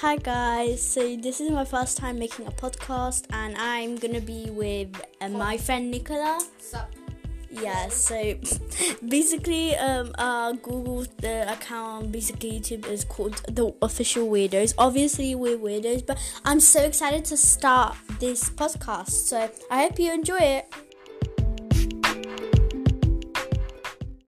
Hi guys, so this is my first time making a podcast, and I'm gonna be with uh, my friend Nicola. Sup? Yeah, so basically, um, our Google the account, basically YouTube is called the official weirdos. Obviously, we're weirdos, but I'm so excited to start this podcast. So I hope you enjoy it.